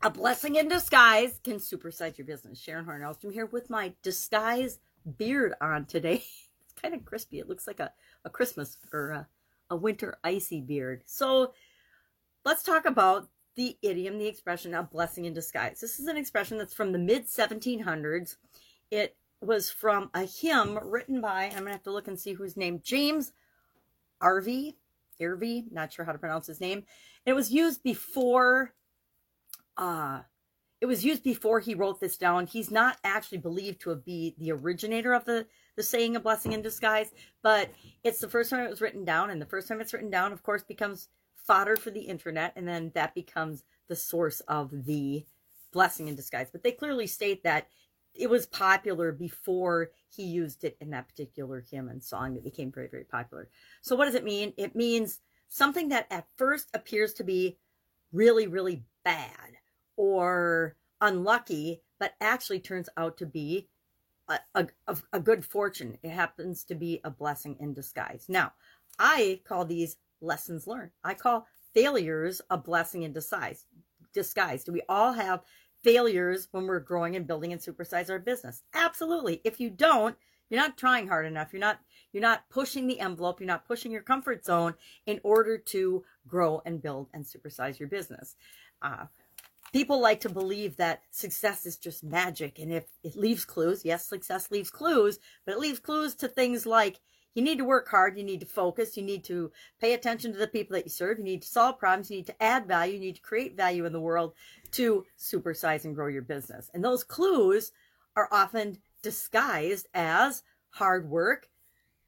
A blessing in disguise can supersize your business. Sharon Horn I'm here with my disguise beard on today. It's kind of crispy. It looks like a, a Christmas or a, a winter icy beard. So let's talk about the idiom, the expression a blessing in disguise. This is an expression that's from the mid 1700s. It was from a hymn written by, I'm going to have to look and see whose name, James Arvey, Irvy, not sure how to pronounce his name. it was used before uh, it was used before he wrote this down. He's not actually believed to have be the originator of the the saying a blessing in disguise, but it's the first time it was written down, and the first time it's written down, of course, becomes fodder for the internet, and then that becomes the source of the blessing in disguise. But they clearly state that it was popular before he used it in that particular hymn and song that became very, very popular. So what does it mean? It means something that at first appears to be really, really bad or unlucky, but actually turns out to be a, a, a, good fortune. It happens to be a blessing in disguise. Now, I call these lessons learned. I call failures a blessing in disguise. Disguise. Do we all have failures when we're growing and building and supersize our business? Absolutely. If you don't, you're not trying hard enough. You're not you're not pushing the envelope. You're not pushing your comfort zone in order to grow and build and supersize your business. Uh, people like to believe that success is just magic and if it leaves clues yes success leaves clues but it leaves clues to things like you need to work hard you need to focus you need to pay attention to the people that you serve you need to solve problems you need to add value you need to create value in the world to supersize and grow your business. And those clues are often disguised as hard work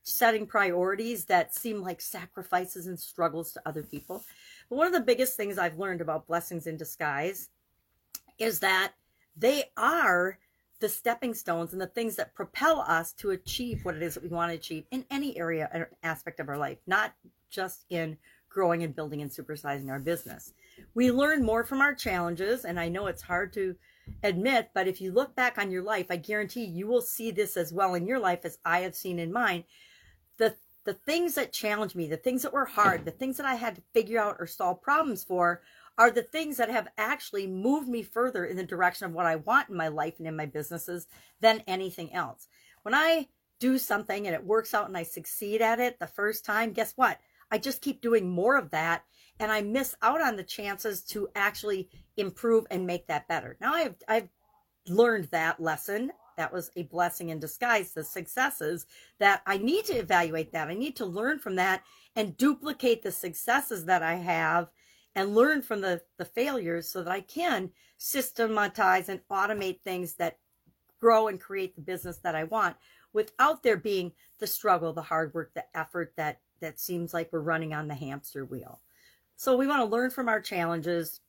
setting priorities that seem like sacrifices and struggles to other people but one of the biggest things I've learned about blessings in disguise is that they are the stepping stones and the things that propel us to achieve what it is that we want to achieve in any area and aspect of our life, not just in growing and building and supersizing our business. We learn more from our challenges, and I know it's hard to admit, but if you look back on your life, I guarantee you will see this as well in your life as I have seen in mine. The the things that challenged me, the things that were hard, the things that I had to figure out or solve problems for are the things that have actually moved me further in the direction of what I want in my life and in my businesses than anything else. When I do something and it works out and I succeed at it the first time, guess what? I just keep doing more of that and I miss out on the chances to actually improve and make that better. Now I've I've learned that lesson that was a blessing in disguise, the successes that I need to evaluate that. I need to learn from that and duplicate the successes that I have and learn from the, the failures so that I can systematize and automate things that grow and create the business that I want without there being the struggle, the hard work, the effort that that seems like we're running on the hamster wheel. So we want to learn from our challenges.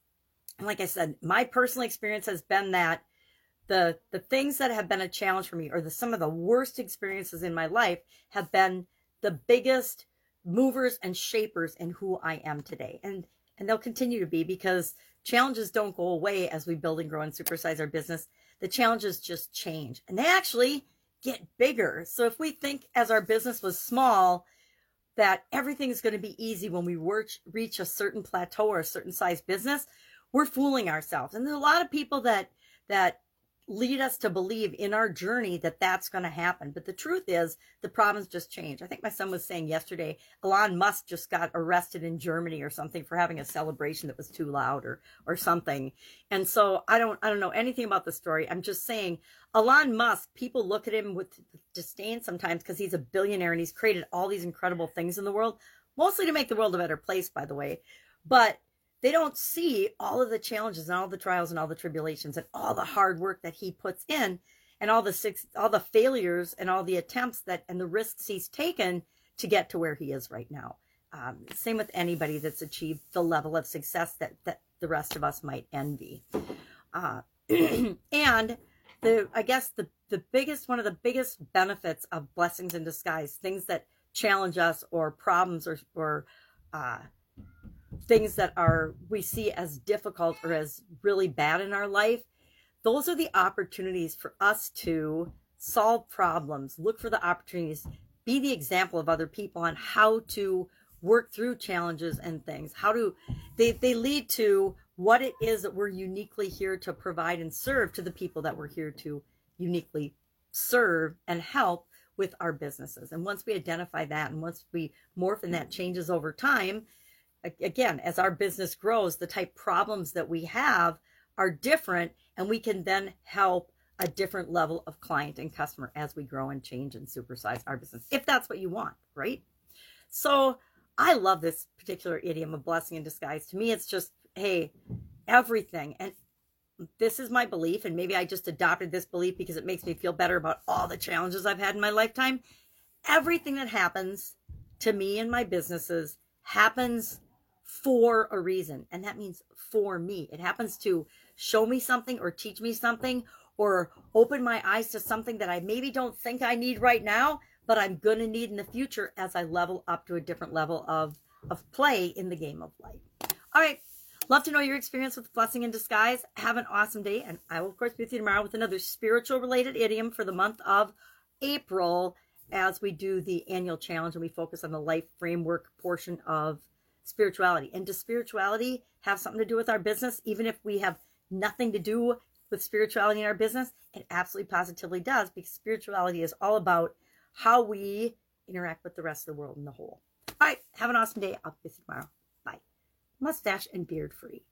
And like I said, my personal experience has been that the the things that have been a challenge for me or the some of the worst experiences in my life have been the biggest movers and shapers in who I am today. And and they'll continue to be because challenges don't go away as we build and grow and supersize our business. The challenges just change and they actually get bigger. So if we think as our business was small, that everything is going to be easy when we reach, reach a certain plateau or a certain size business, we're fooling ourselves. And there's a lot of people that that lead us to believe in our journey that that's going to happen. But the truth is, the problems just change. I think my son was saying yesterday, Elon Musk just got arrested in Germany or something for having a celebration that was too loud or or something. And so I don't I don't know anything about the story. I'm just saying, Elon Musk. People look at him with disdain sometimes because he's a billionaire and he's created all these incredible things in the world, mostly to make the world a better place, by the way. But they don't see all of the challenges and all the trials and all the tribulations and all the hard work that he puts in and all the six all the failures and all the attempts that and the risks he's taken to get to where he is right now. Um, same with anybody that's achieved the level of success that that the rest of us might envy. Uh, and the i guess the the biggest one of the biggest benefits of blessings in disguise things that challenge us or problems or or uh, things that are we see as difficult or as really bad in our life those are the opportunities for us to solve problems look for the opportunities be the example of other people on how to work through challenges and things how to they, they lead to what it is that we're uniquely here to provide and serve to the people that we're here to uniquely serve and help with our businesses. And once we identify that and once we morph and that changes over time, again, as our business grows, the type problems that we have are different and we can then help a different level of client and customer as we grow and change and supersize our business, if that's what you want, right? So I love this particular idiom of blessing in disguise. To me, it's just, hey, everything. And this is my belief, and maybe I just adopted this belief because it makes me feel better about all the challenges I've had in my lifetime. Everything that happens to me and my businesses happens for a reason, and that means for me. It happens to show me something or teach me something or open my eyes to something that I maybe don't think I need right now, but I'm going to need in the future as I level up to a different level of, of play in the game of life. All right. Love to know your experience with blessing in disguise. Have an awesome day. And I will, of course, be with you tomorrow with another spiritual related idiom for the month of April as we do the annual challenge and we focus on the life framework portion of spirituality. And does spirituality have something to do with our business, even if we have nothing to do with spirituality in our business? It absolutely positively does because spirituality is all about how we interact with the rest of the world in the whole. All right, have an awesome day. I'll see you tomorrow. Bye. Mustache and beard free.